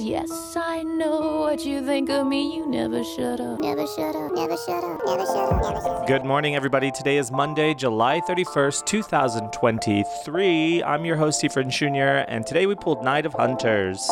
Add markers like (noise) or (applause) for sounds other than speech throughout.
Yes, I know what you think of me. You never shut up. Never shut up, never shut up, never shut up, never shut up. Good morning, everybody. Today is Monday, July 31st, 2023. I'm your host, Efren Jr., and today we pulled Night of Hunters.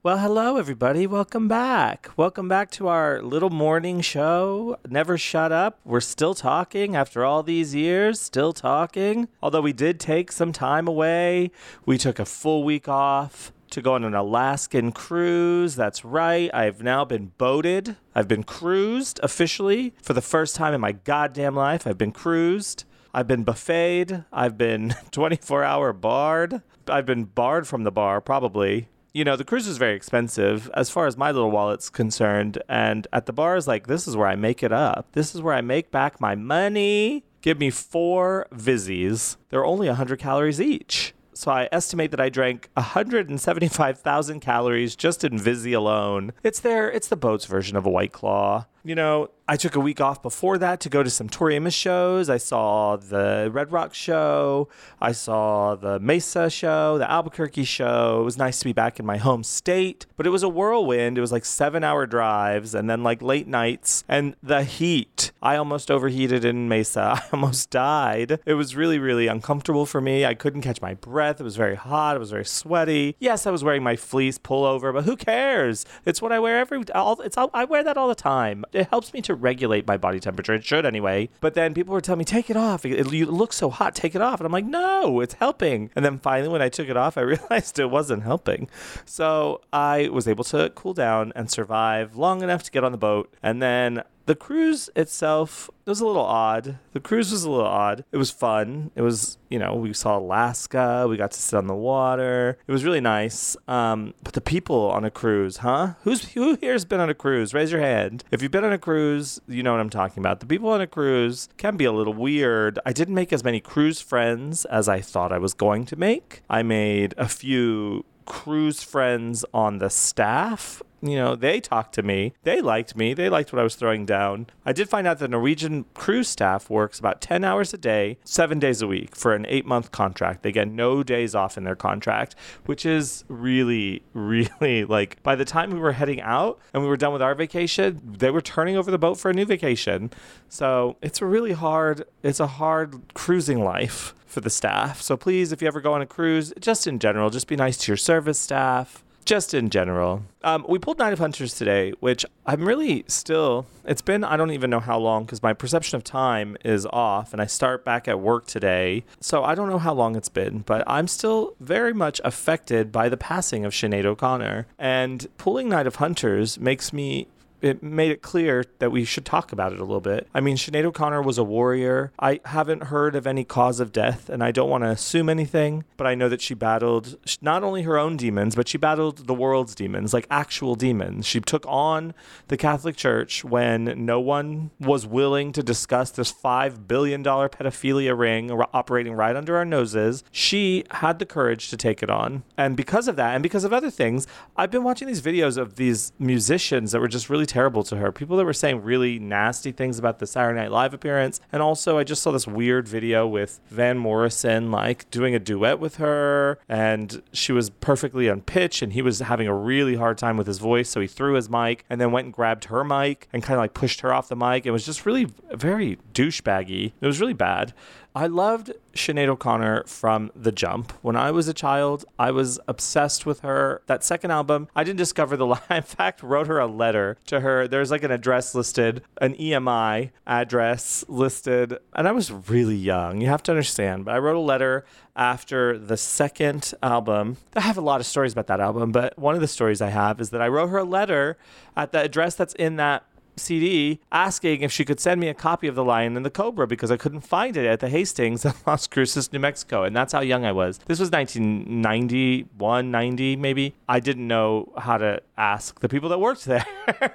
Well, hello, everybody. Welcome back. Welcome back to our little morning show. Never shut up. We're still talking after all these years, still talking. Although we did take some time away, we took a full week off to go on an Alaskan cruise. That's right. I've now been boated. I've been cruised officially for the first time in my goddamn life. I've been cruised. I've been buffeted. I've been (laughs) 24 hour barred. I've been barred from the bar, probably. You know, the cruise is very expensive as far as my little wallet's concerned. And at the bars, like, this is where I make it up. This is where I make back my money. Give me four Vizzies. They're only 100 calories each. So I estimate that I drank 175,000 calories just in Vizzy alone. It's there. It's the boat's version of a White Claw. You know, I took a week off before that to go to some Tori Amos shows. I saw the Red Rock show. I saw the Mesa show, the Albuquerque show. It was nice to be back in my home state, but it was a whirlwind. It was like seven hour drives and then like late nights and the heat. I almost overheated in Mesa. (laughs) I almost died. It was really, really uncomfortable for me. I couldn't catch my breath. It was very hot. It was very sweaty. Yes, I was wearing my fleece pullover, but who cares? It's what I wear every. All, it's all, I wear that all the time. It helps me to regulate my body temperature. It should anyway. But then people were telling me, take it off. It, it, you look so hot. Take it off. And I'm like, no, it's helping. And then finally, when I took it off, I (laughs) realized it wasn't helping. So I was able to cool down and survive long enough to get on the boat. And then the cruise itself was a little odd. The cruise was a little odd. It was fun. It was, you know, we saw Alaska. We got to sit on the water. It was really nice. Um, but the people on a cruise, huh? Who's who here's been on a cruise? Raise your hand. If you've been on a cruise, you know what I'm talking about. The people on a cruise can be a little weird. I didn't make as many cruise friends as I thought I was going to make. I made a few cruise friends on the staff you know, they talked to me. They liked me. They liked what I was throwing down. I did find out the Norwegian cruise staff works about 10 hours a day, seven days a week for an eight month contract. They get no days off in their contract, which is really, (laughs) really like by the time we were heading out and we were done with our vacation, they were turning over the boat for a new vacation. So it's a really hard, it's a hard cruising life for the staff. So please, if you ever go on a cruise, just in general, just be nice to your service staff just in general. Um, we pulled Night of Hunters today, which I'm really still. It's been I don't even know how long because my perception of time is off, and I start back at work today, so I don't know how long it's been. But I'm still very much affected by the passing of Sinead O'Connor, and pulling Night of Hunters makes me it made it clear that we should talk about it a little bit. I mean, Sinead O'Connor was a warrior. I haven't heard of any cause of death, and I don't want to assume anything, but I know that she battled not only her own demons, but she battled the world's demons, like actual demons. She took on the Catholic Church when no one was willing to discuss this $5 billion pedophilia ring operating right under our noses. She had the courage to take it on. And because of that, and because of other things, I've been watching these videos of these musicians that were just really terrible to her. People that were saying really nasty things about the Saturday Night Live appearance. And also, I just saw this weird video with Van Morrison, like doing a duet with her. And she was perfectly on pitch, and he was having a really hard time with his voice. So he threw his mic and then went and grabbed her mic and kind of like pushed her off the mic. It was just really very douchebaggy. It was really bad. I loved Sinead O'Connor from the jump. When I was a child, I was obsessed with her. That second album, I didn't discover the lie. (laughs) In fact, wrote her a letter to her. There's like an address listed, an EMI address listed, and I was really young. You have to understand. But I wrote a letter after the second album. I have a lot of stories about that album, but one of the stories I have is that I wrote her a letter at the address that's in that CD asking if she could send me a copy of The Lion and the Cobra because I couldn't find it at the Hastings in (laughs) Las Cruces, New Mexico. And that's how young I was. This was 1991, 90 maybe. I didn't know how to ask the people that worked there.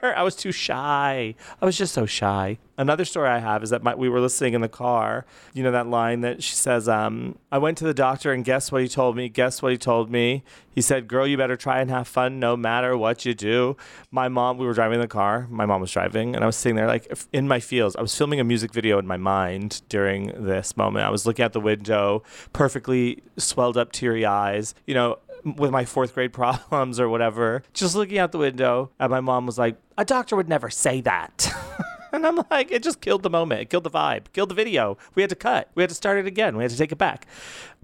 (laughs) I was too shy. I was just so shy another story I have is that my, we were listening in the car. You know that line that she says, um, "I went to the doctor and guess what he told me? Guess what he told me? He said, "Girl, you better try and have fun no matter what you do." My mom, we were driving in the car. My mom was driving, and I was sitting there like in my feels. I was filming a music video in my mind during this moment. I was looking out the window, perfectly swelled up, teary eyes. You know, with my fourth grade (laughs) problems or whatever, just looking out the window, and my mom was like, "A doctor would never say that." (laughs) (laughs) And I'm like, it just killed the moment. It killed the vibe, killed the video. We had to cut. We had to start it again. We had to take it back.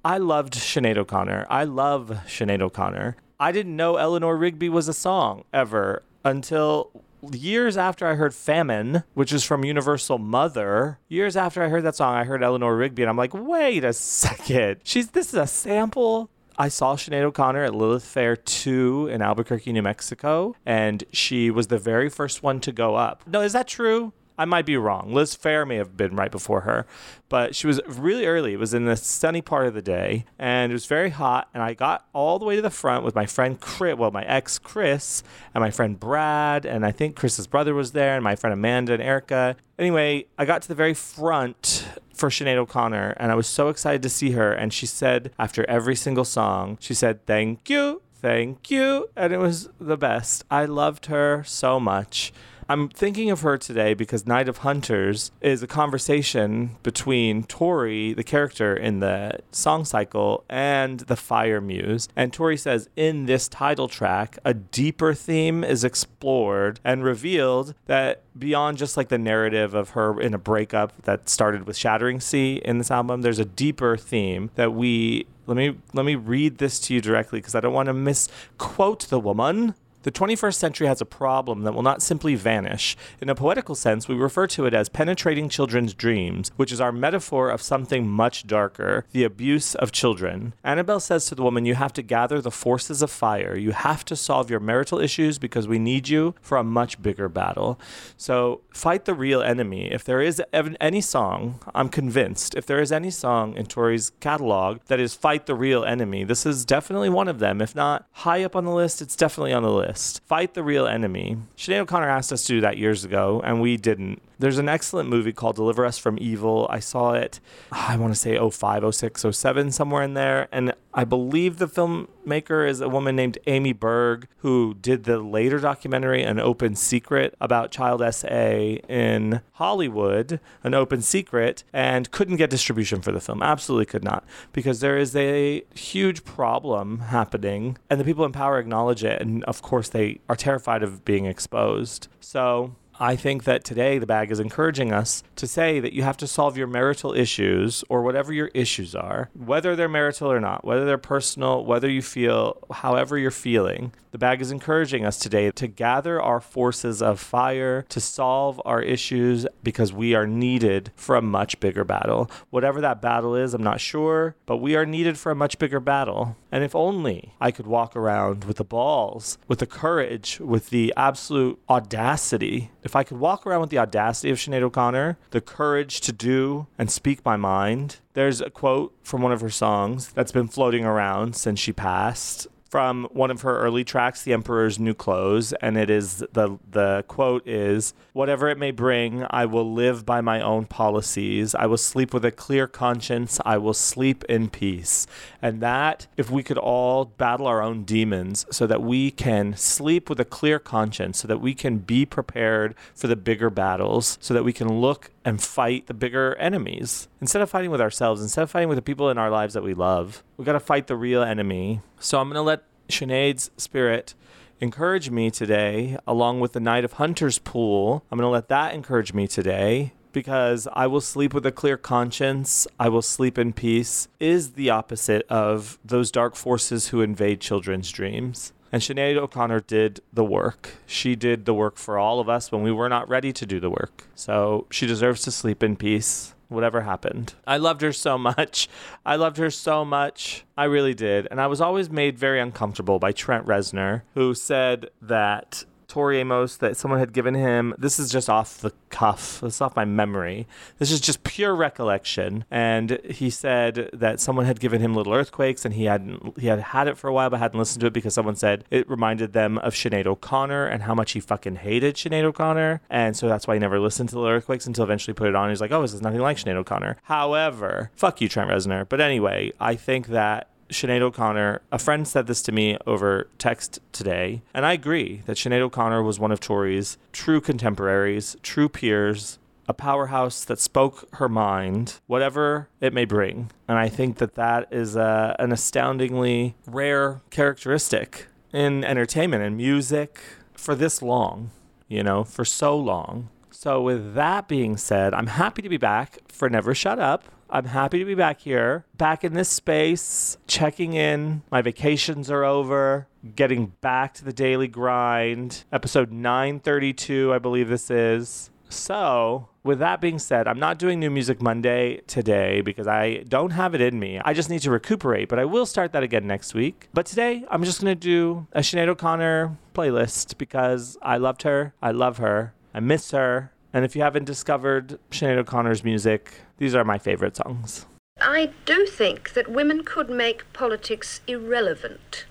I loved Sinead O'Connor. I love Sinead O'Connor. I didn't know Eleanor Rigby was a song ever until years after I heard Famine, which is from Universal Mother. Years after I heard that song, I heard Eleanor Rigby, and I'm like, wait a second. She's this is a sample I saw Sinead O'Connor at Lilith Fair 2 in Albuquerque, New Mexico, and she was the very first one to go up. No, is that true? I might be wrong. Liz Phair may have been right before her, but she was really early. It was in the sunny part of the day, and it was very hot. And I got all the way to the front with my friend Chris, well, my ex Chris, and my friend Brad, and I think Chris's brother was there, and my friend Amanda and Erica. Anyway, I got to the very front for Sinead O'Connor, and I was so excited to see her. And she said after every single song, she said, "Thank you." Thank you. And it was the best. I loved her so much. I'm thinking of her today because Night of Hunters is a conversation between Tori, the character in the song cycle, and the Fire Muse. And Tori says in this title track, a deeper theme is explored and revealed that beyond just like the narrative of her in a breakup that started with Shattering Sea in this album, there's a deeper theme that we let me let me read this to you directly because I don't want to misquote the woman. The 21st century has a problem that will not simply vanish. In a poetical sense, we refer to it as penetrating children's dreams, which is our metaphor of something much darker the abuse of children. Annabelle says to the woman, You have to gather the forces of fire. You have to solve your marital issues because we need you for a much bigger battle. So fight the real enemy. If there is any song, I'm convinced, if there is any song in Tori's catalog that is fight the real enemy, this is definitely one of them. If not high up on the list, it's definitely on the list Fight the real enemy. Sinead O'Connor asked us to do that years ago, and we didn't. There's an excellent movie called Deliver Us from Evil. I saw it, I want to say 05, 06, 07, somewhere in there. And I believe the filmmaker is a woman named Amy Berg, who did the later documentary, An Open Secret, about Child SA in Hollywood, An Open Secret, and couldn't get distribution for the film. Absolutely could not, because there is a huge problem happening, and the people in power acknowledge it. And of course, they are terrified of being exposed. So I think that today the bag is encouraging us to say that you have to solve your marital issues or whatever your issues are, whether they're marital or not, whether they're personal, whether you feel however you're feeling. The bag is encouraging us today to gather our forces of fire to solve our issues because we are needed for a much bigger battle. Whatever that battle is, I'm not sure, but we are needed for a much bigger battle. And if only I could walk around with the balls, with the courage, with the absolute audacity if I could walk around with the audacity of Sinead O'Connor, the courage to do and speak my mind, there's a quote from one of her songs that's been floating around since she passed from one of her early tracks, The Emperor's New Clothes, and it is the the quote is, "Whatever it may bring, I will live by my own policies. I will sleep with a clear conscience. I will sleep in peace." And that, if we could all battle our own demons, so that we can sleep with a clear conscience, so that we can be prepared for the bigger battles, so that we can look and fight the bigger enemies. Instead of fighting with ourselves, instead of fighting with the people in our lives that we love, we got to fight the real enemy. So I'm going to let Sinead's spirit encourage me today, along with the Night of Hunters pool. I'm going to let that encourage me today because I will sleep with a clear conscience, I will sleep in peace, is the opposite of those dark forces who invade children's dreams. And Sinead O'Connor did the work. She did the work for all of us when we were not ready to do the work. So she deserves to sleep in peace, whatever happened. I loved her so much. I loved her so much. I really did. And I was always made very uncomfortable by Trent Reznor, who said that Tori Amos that someone had given him. This is just off the cuff. This is off my memory. This is just pure recollection. And he said that someone had given him Little Earthquakes, and he hadn't he had had it for a while, but hadn't listened to it because someone said it reminded them of Sinead O'Connor and how much he fucking hated Sinead O'Connor, and so that's why he never listened to Little Earthquakes until eventually put it on. He's like, oh, this is nothing like Sinead O'Connor. However, fuck you, Trent Reznor. But anyway, I think that Sinead O'Connor, a friend said this to me over text today, and I agree that Sinead O'Connor was one of Tori's true contemporaries, true peers, a powerhouse that spoke her mind, whatever it may bring. And I think that that is uh, an astoundingly rare characteristic in entertainment and music for this long, you know, for so long. So, with that being said, I'm happy to be back for Never Shut Up. I'm happy to be back here, back in this space, checking in. My vacations are over, getting back to the daily grind. Episode 932, I believe this is. So, with that being said, I'm not doing New Music Monday today because I don't have it in me. I just need to recuperate, but I will start that again next week. But today, I'm just going to do a Sinead O'Connor playlist because I loved her, I love her, I miss her, and if you haven't discovered Sinead O'Connor's music, these are my favorite songs. I do think that women could make politics irrelevant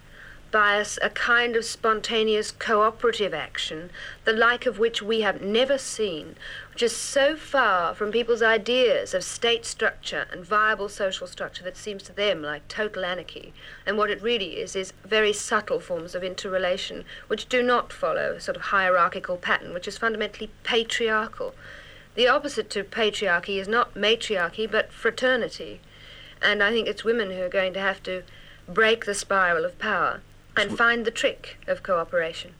by a, kind of spontaneous cooperative action, the like of which we have never seen, which is so far from people's ideas of state structure and viable social structure that seems to them like total anarchy. And what it really is, is very subtle forms of interrelation which do not follow a sort of hierarchical pattern, which is fundamentally patriarchal. The opposite to patriarchy is not matriarchy, but fraternity. And I think it's women who are going to have to break the spiral of power and find the trick of cooperation.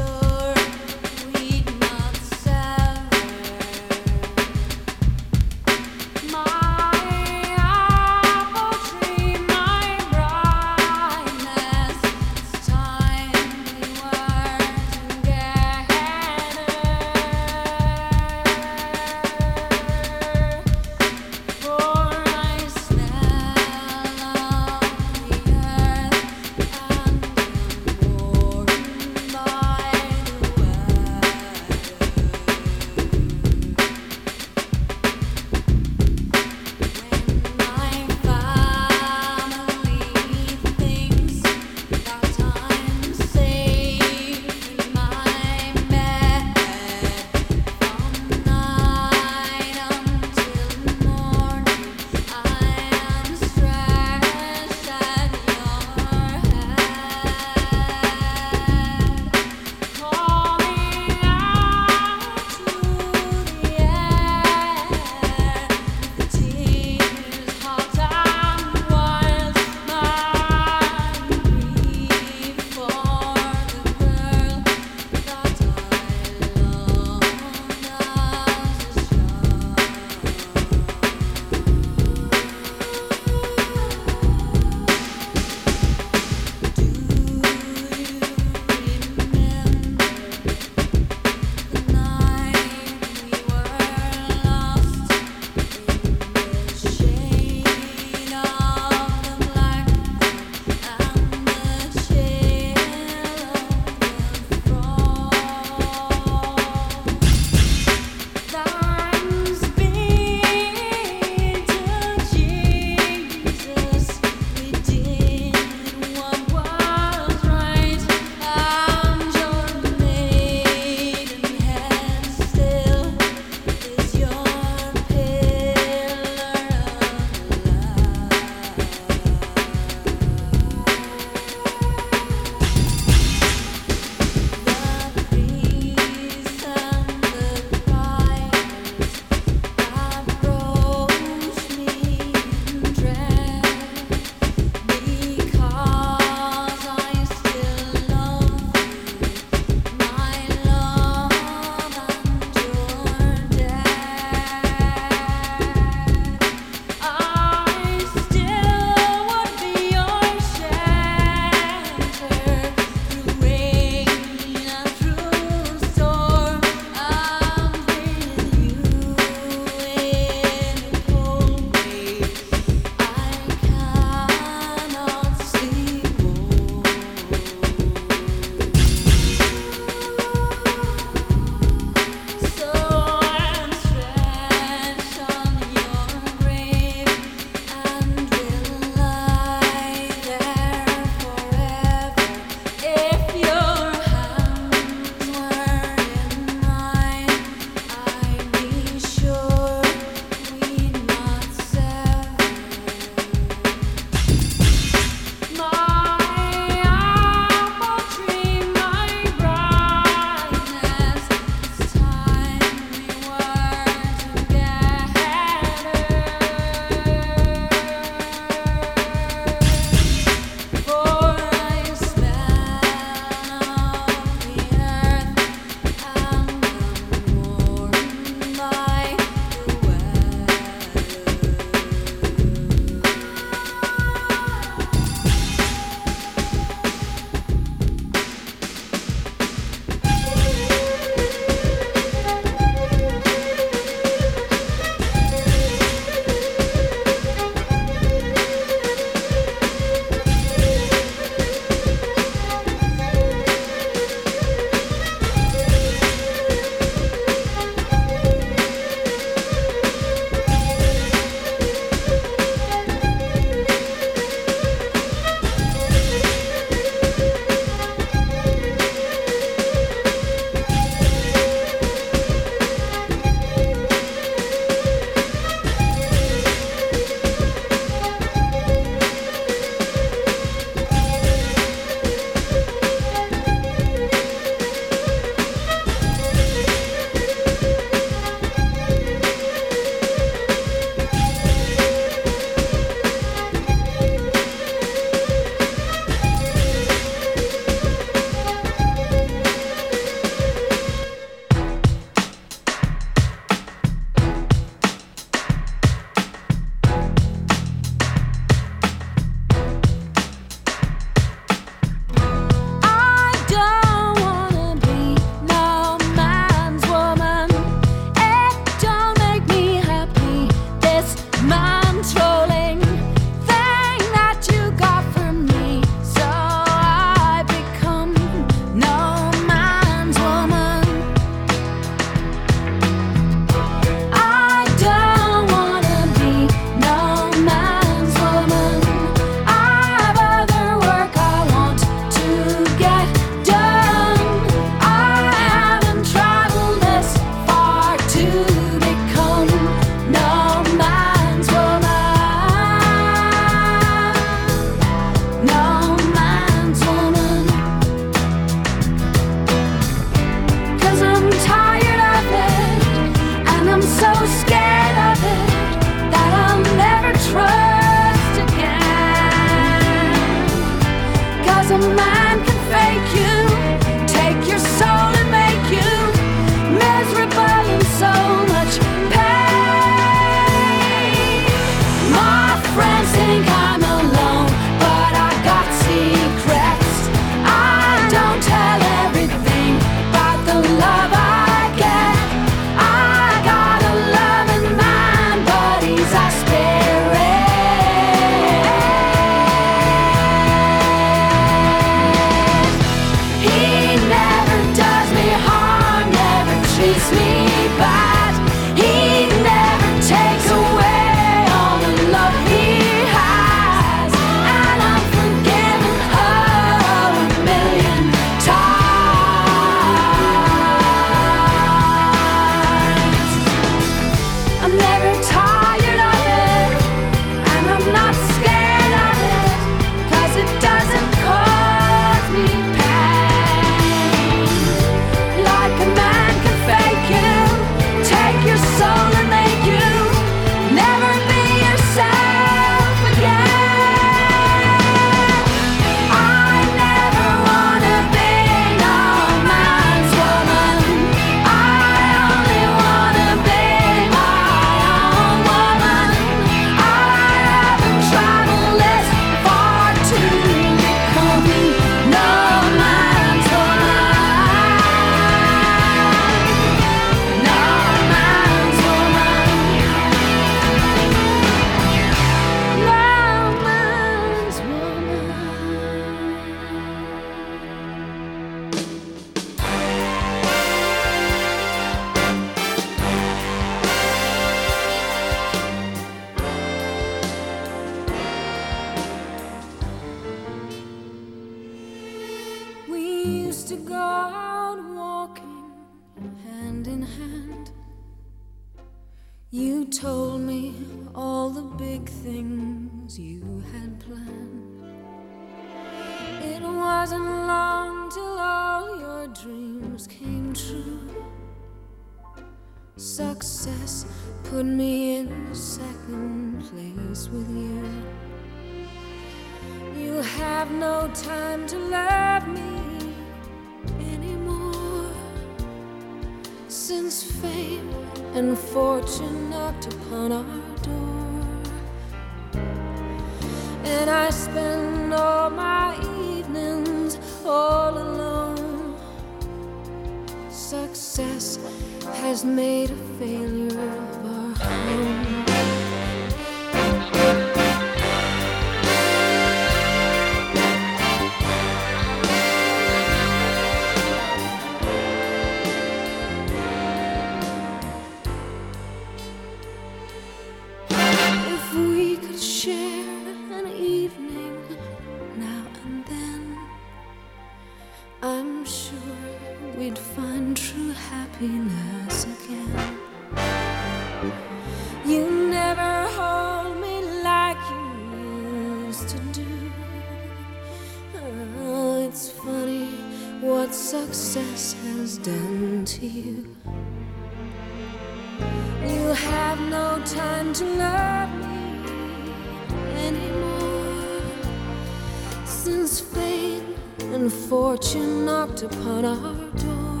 upon our door.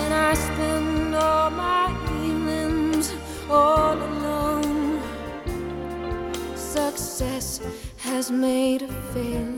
And I spend all my evenings all alone. Success has made a failure.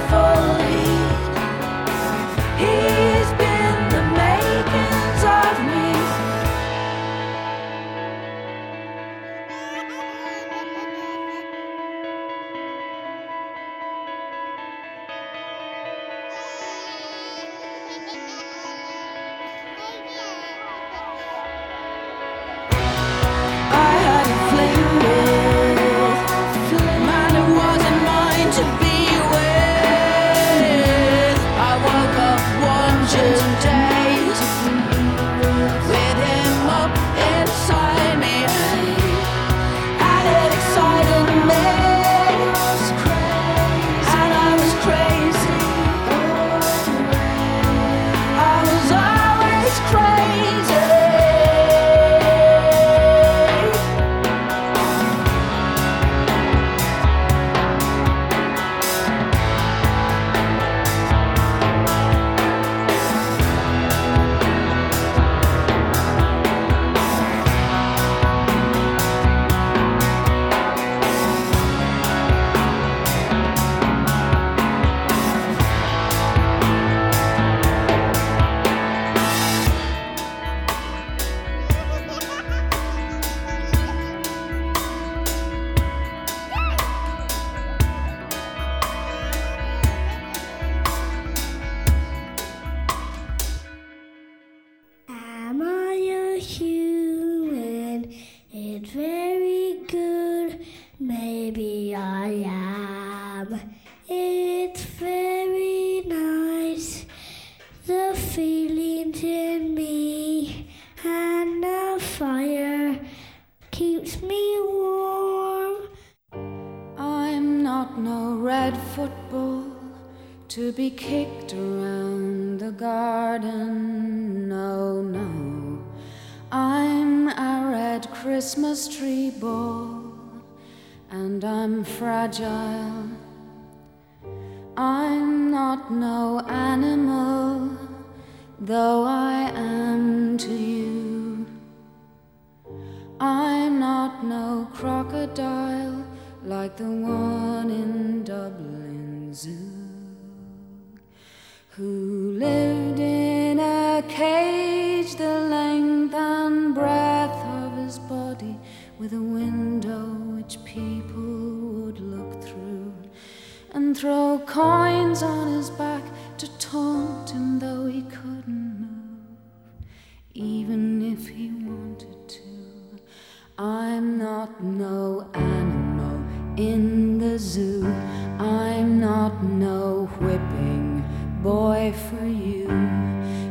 Beautifully. He's been to be kicked around the garden. No, no. I'm a red Christmas tree ball, and I'm fragile. I'm not no animal, though I am to you. I'm not no crocodile like the one in Dublin Zoo who lived in a cage the length and breadth of his body with a window which people would look through and throw coins on his back to taunt him though he couldn't move even if he wanted to. I'm not no animal for you.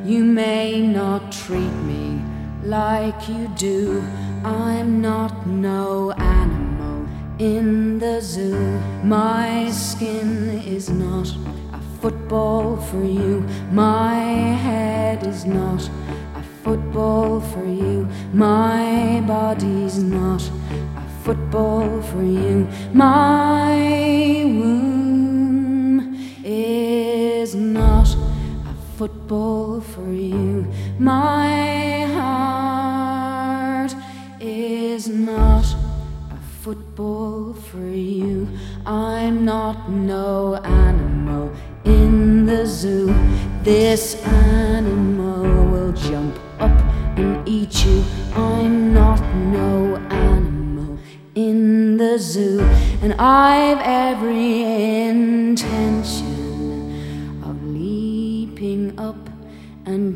You may not treat me like you do. I'm not no animal in the zoo. My skin is not a football for you. My head is not a football for you. My body's not a football for you. My football for you. My heart is not a football for you. I'm not no animal in the zoo. This animal will jump up and eat you. I'm not no animal in the zoo, and I've every intention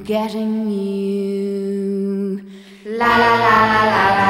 getting you. La la la la la la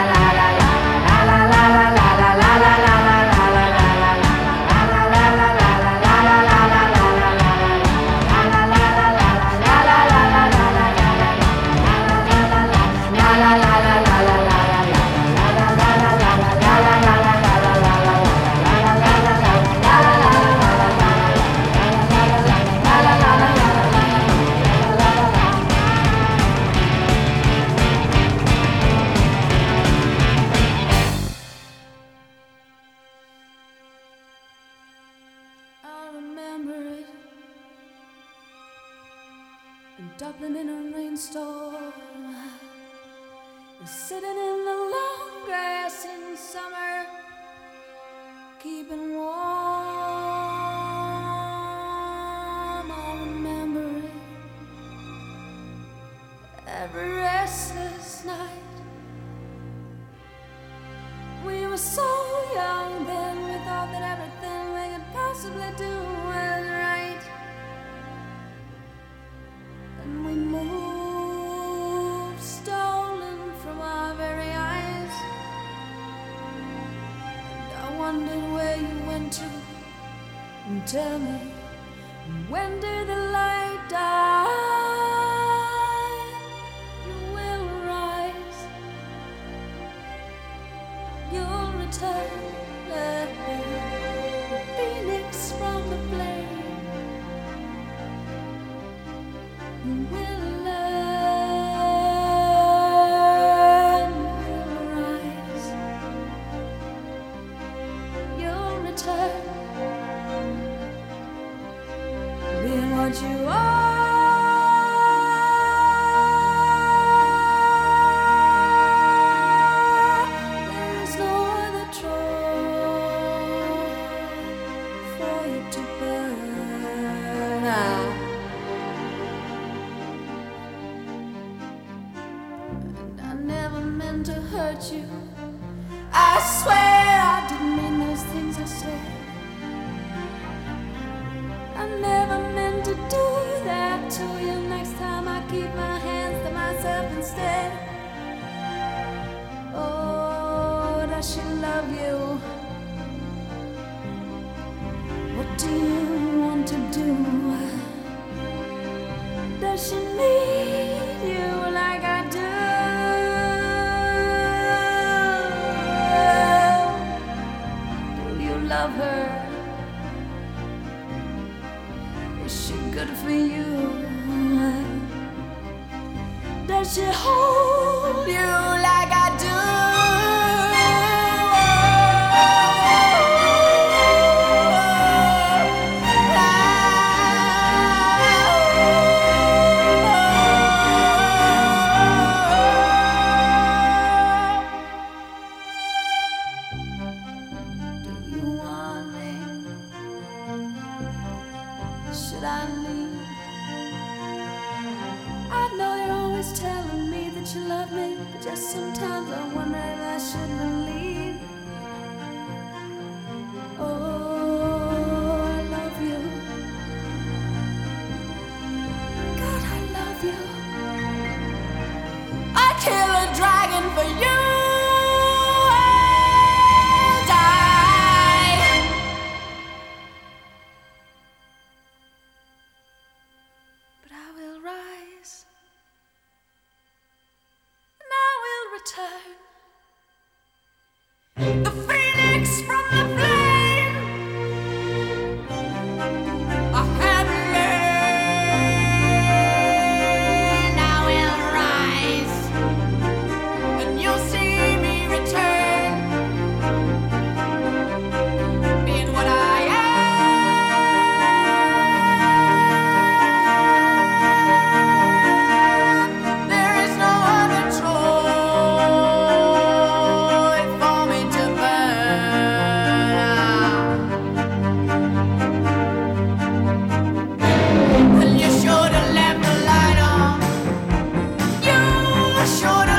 I should've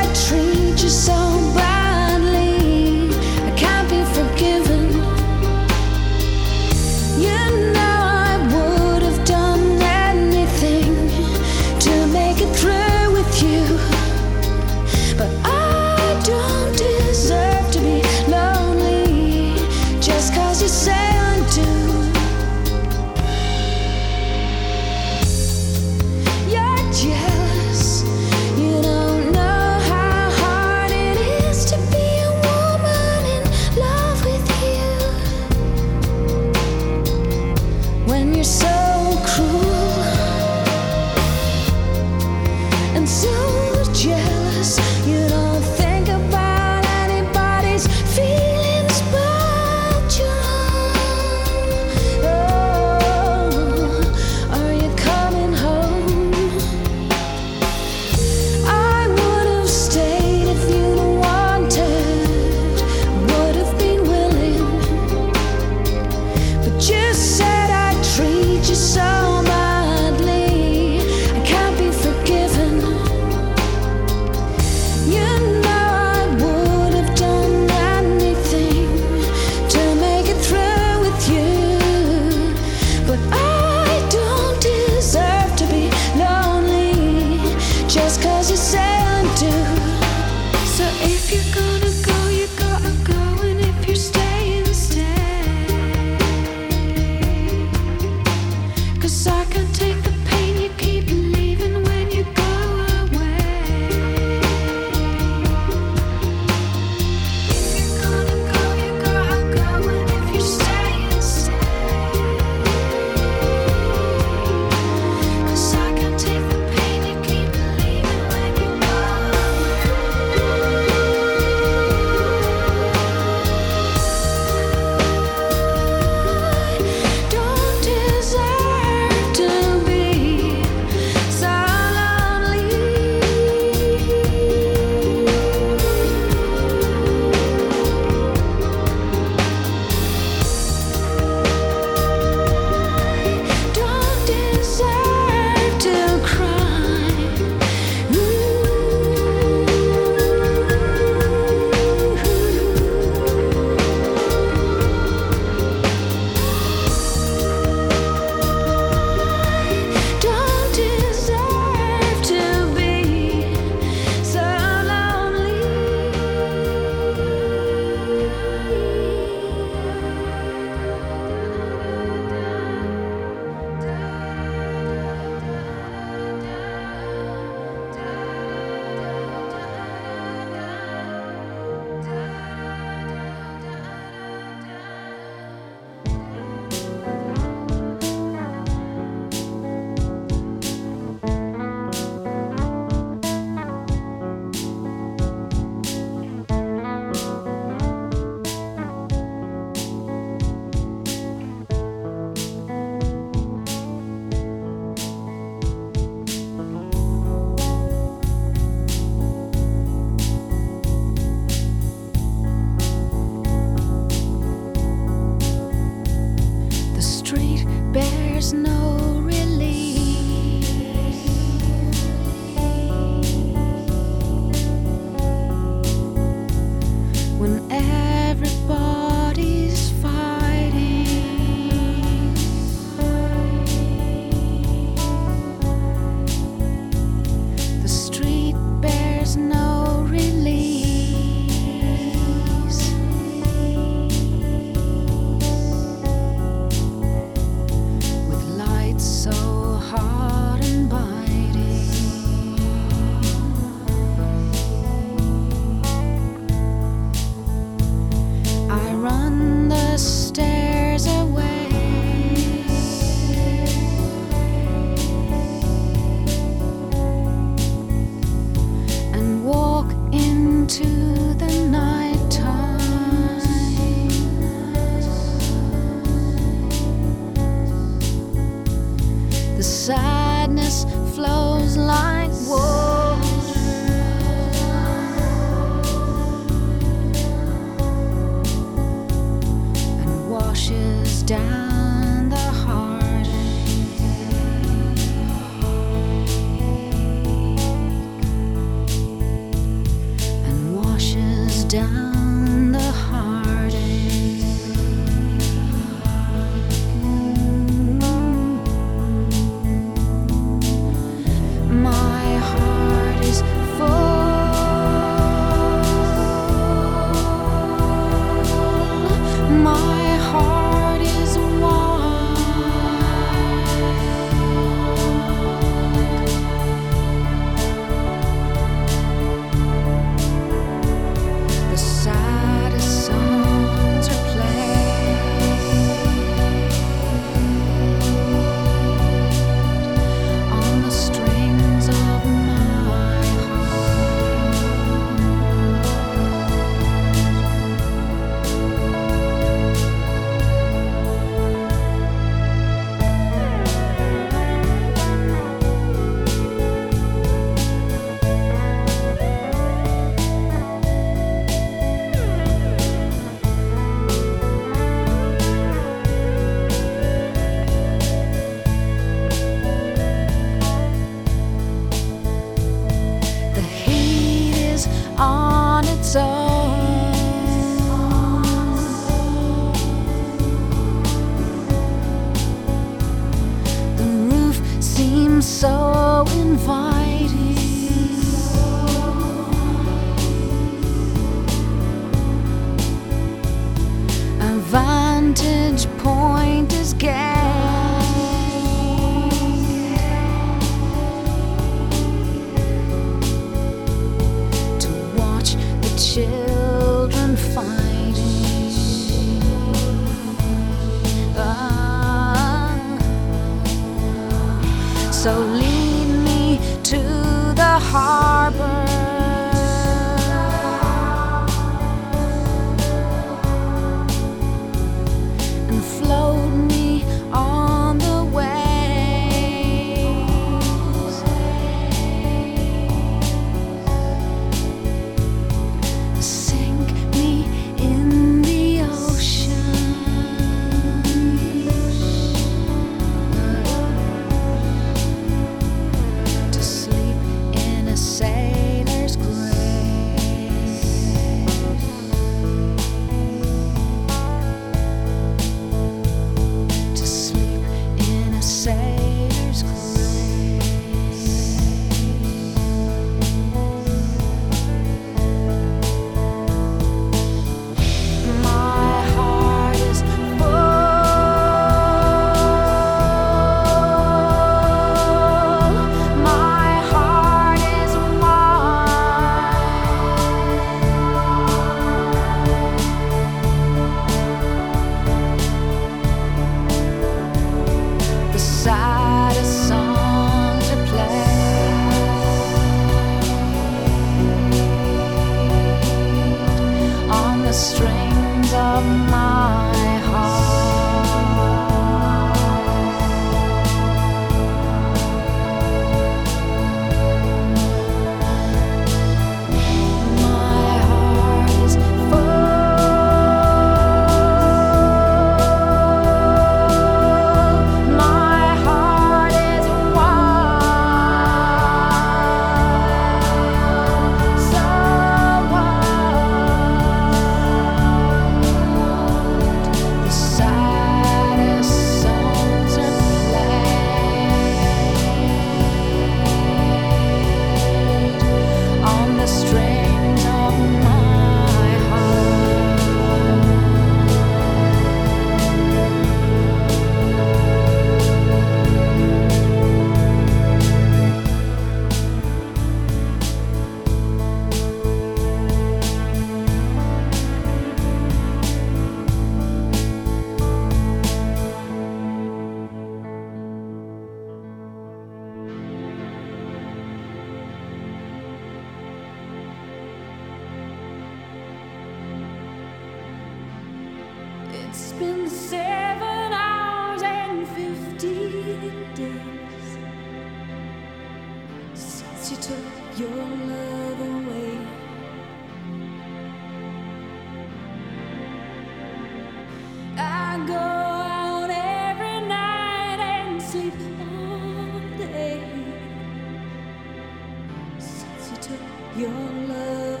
your love.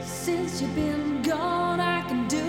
Since you've been gone, I can do.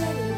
Like